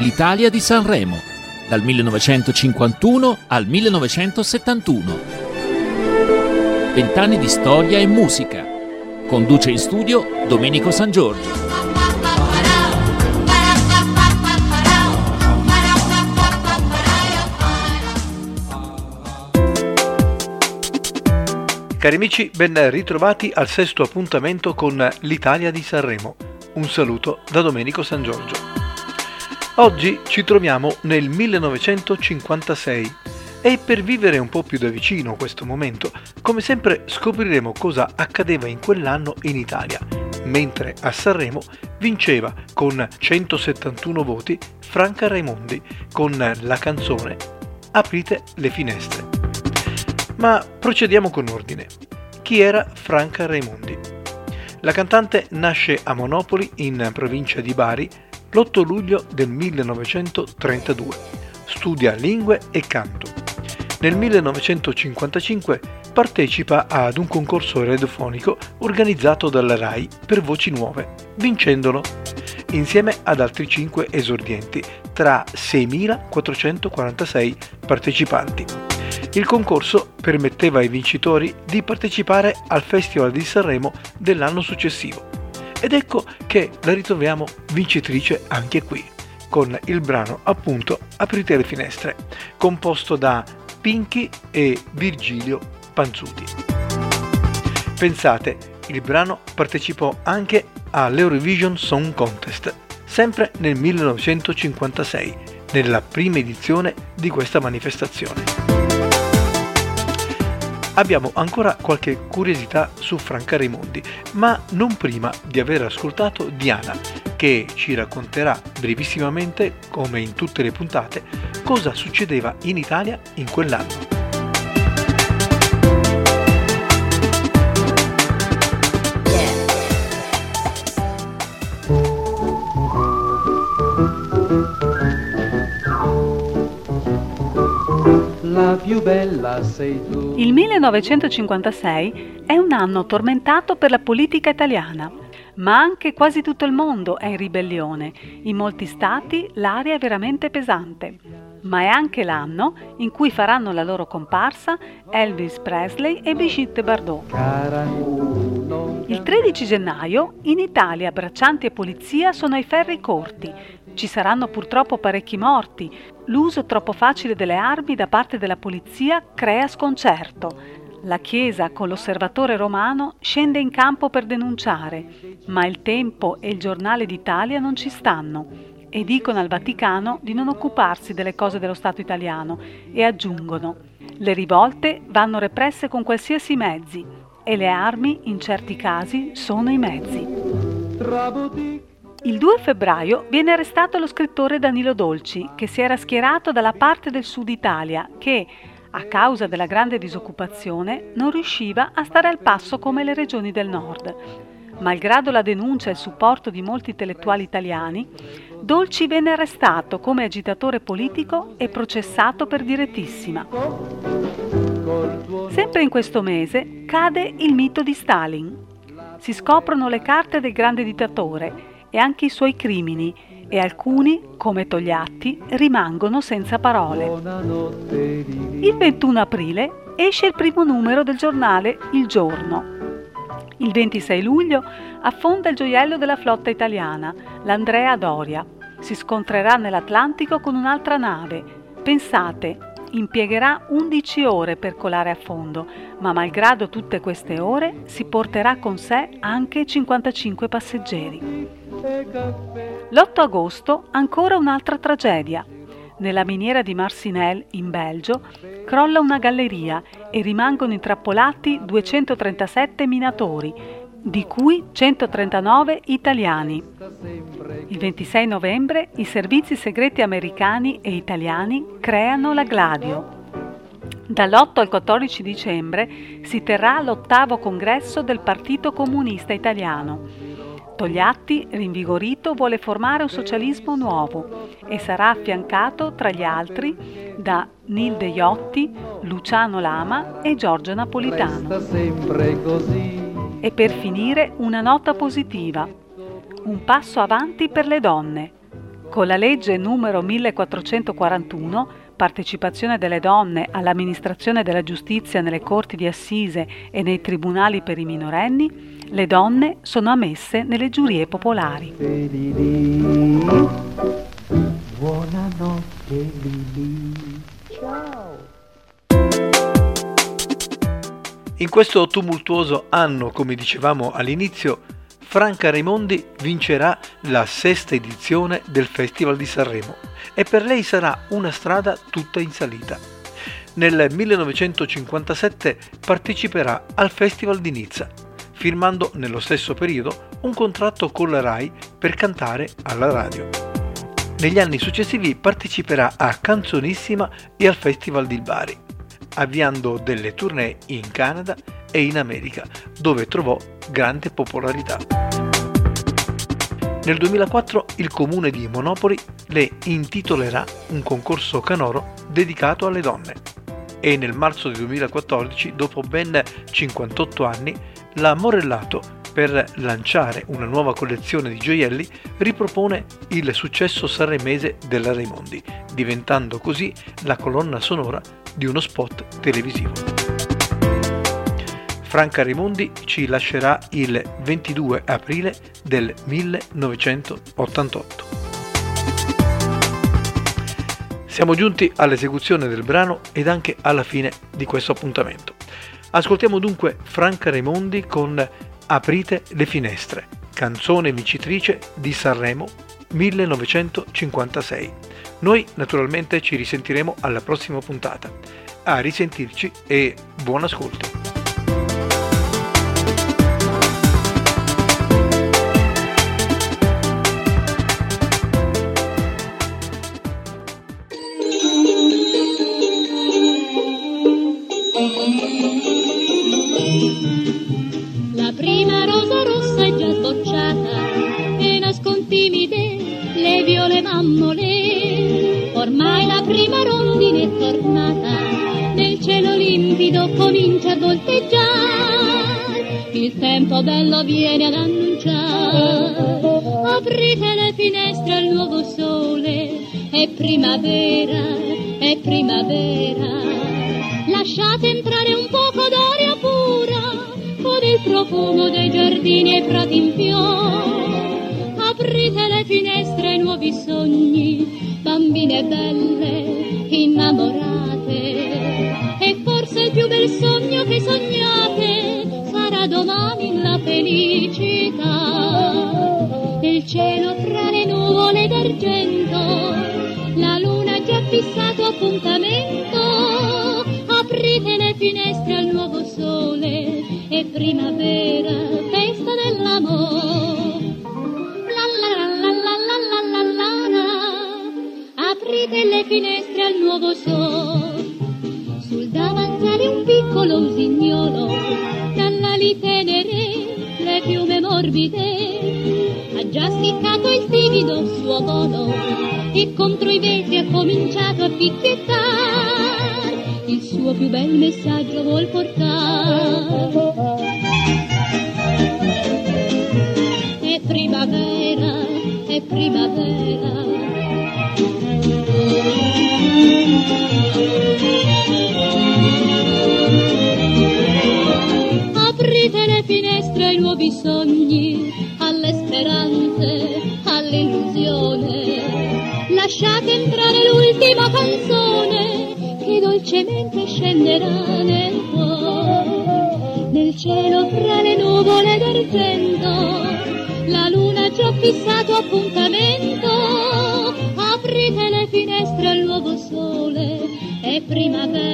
l'Italia di Sanremo, dal 1951 al 1971. Vent'anni di storia e musica. Conduce in studio Domenico San Giorgio. Cari amici, ben ritrovati al sesto appuntamento con l'Italia di Sanremo. Un saluto da Domenico San Giorgio. Oggi ci troviamo nel 1956 e per vivere un po' più da vicino questo momento, come sempre scopriremo cosa accadeva in quell'anno in Italia, mentre a Sanremo vinceva con 171 voti Franca Raimondi con la canzone Aprite le finestre. Ma procediamo con ordine. Chi era Franca Raimondi? La cantante nasce a Monopoli, in provincia di Bari, l'8 luglio del 1932. Studia lingue e canto. Nel 1955 partecipa ad un concorso radiofonico organizzato dalla RAI per voci nuove, vincendolo, insieme ad altri 5 esordienti, tra 6.446 partecipanti. Il concorso permetteva ai vincitori di partecipare al Festival di Sanremo dell'anno successivo. Ed ecco che la ritroviamo vincitrice anche qui, con il brano appunto Aprite le finestre, composto da Pinky e Virgilio Panzuti. Pensate, il brano partecipò anche all'Eurovision Song Contest, sempre nel 1956, nella prima edizione di questa manifestazione. Abbiamo ancora qualche curiosità su Franca Raimondi, ma non prima di aver ascoltato Diana, che ci racconterà brevissimamente, come in tutte le puntate, cosa succedeva in Italia in quell'anno. La più bella sei tu. Il 1956 è un anno tormentato per la politica italiana, ma anche quasi tutto il mondo è in ribellione. In molti stati l'aria è veramente pesante. Ma è anche l'anno in cui faranno la loro comparsa Elvis Presley e Brigitte Bardot. Il 13 gennaio in Italia braccianti e polizia sono ai ferri corti. Ci saranno purtroppo parecchi morti, L'uso troppo facile delle armi da parte della polizia crea sconcerto. La Chiesa, con l'osservatore romano, scende in campo per denunciare, ma il Tempo e il Giornale d'Italia non ci stanno e dicono al Vaticano di non occuparsi delle cose dello Stato italiano e aggiungono le rivolte vanno represse con qualsiasi mezzi e le armi in certi casi sono i mezzi. Il 2 febbraio viene arrestato lo scrittore Danilo Dolci, che si era schierato dalla parte del sud Italia, che, a causa della grande disoccupazione, non riusciva a stare al passo come le regioni del nord. Malgrado la denuncia e il supporto di molti intellettuali italiani, Dolci venne arrestato come agitatore politico e processato per direttissima. Sempre in questo mese cade il mito di Stalin. Si scoprono le carte del grande dittatore e anche i suoi crimini e alcuni, come Togliatti, rimangono senza parole. Il 21 aprile esce il primo numero del giornale Il Giorno. Il 26 luglio affonda il gioiello della flotta italiana, l'Andrea Doria. Si scontrerà nell'Atlantico con un'altra nave. Pensate, impiegherà 11 ore per colare a fondo, ma malgrado tutte queste ore si porterà con sé anche 55 passeggeri. L'8 agosto ancora un'altra tragedia. Nella miniera di Marcinelle, in Belgio, crolla una galleria e rimangono intrappolati 237 minatori, di cui 139 italiani. Il 26 novembre i servizi segreti americani e italiani creano la Gladio. Dall'8 al 14 dicembre si terrà l'ottavo congresso del Partito Comunista Italiano. Togliatti, rinvigorito, vuole formare un socialismo nuovo e sarà affiancato, tra gli altri, da Nilde Iotti, Luciano Lama e Giorgio Napolitano. E per finire una nota positiva, un passo avanti per le donne. Con la legge numero 1441, partecipazione delle donne all'amministrazione della giustizia nelle corti di assise e nei tribunali per i minorenni, le donne sono ammesse nelle giurie popolari. Buonanotte Lili. Ciao. In questo tumultuoso anno, come dicevamo all'inizio, Franca Raimondi vincerà la sesta edizione del Festival di Sanremo e per lei sarà una strada tutta in salita. Nel 1957 parteciperà al Festival di Nizza, firmando nello stesso periodo un contratto con la RAI per cantare alla radio. Negli anni successivi parteciperà a Canzonissima e al Festival di Bari, avviando delle tournée in Canada e in America, dove trovò grande popolarità. Nel 2004 il comune di Monopoli le intitolerà un concorso canoro dedicato alle donne e nel marzo del 2014, dopo ben 58 anni, la Morellato per lanciare una nuova collezione di gioielli ripropone il successo sanremese della Raimondi, diventando così la colonna sonora di uno spot televisivo. Franca Raimondi ci lascerà il 22 aprile del 1988. Siamo giunti all'esecuzione del brano ed anche alla fine di questo appuntamento. Ascoltiamo dunque Franca Raimondi con Aprite le finestre, canzone vincitrice di Sanremo 1956. Noi naturalmente ci risentiremo alla prossima puntata. A risentirci e buon ascolto. Il tempo bello viene ad annunciare, aprite le finestre al nuovo sole, è primavera, è primavera, lasciate entrare un poco d'aria pura, con il profumo dei giardini e prati in fiore aprite le finestre ai nuovi sogni, bambine belle, innamorate. E forse il più bel sogno che sognate d'argento, la luna ha già fissato appuntamento. Aprite le finestre al nuovo sole, è primavera, festa dell'amore. aprite le finestre al nuovo sol. Sul davanzale un piccolo usignolo, già spiccato il timido suo volo e contro i vetri ha cominciato a picchiettare, il suo più bel messaggio vuol portare. È primavera, è primavera, Aprite le finestre ai nuovi sogni, alle speranze, all'illusione. Lasciate entrare l'ultima canzone che dolcemente scenderà nel cuore. Nel cielo fra le nuvole d'argento, la luna ha già fissato appuntamento aprite le finestre al nuovo sole, è primavera,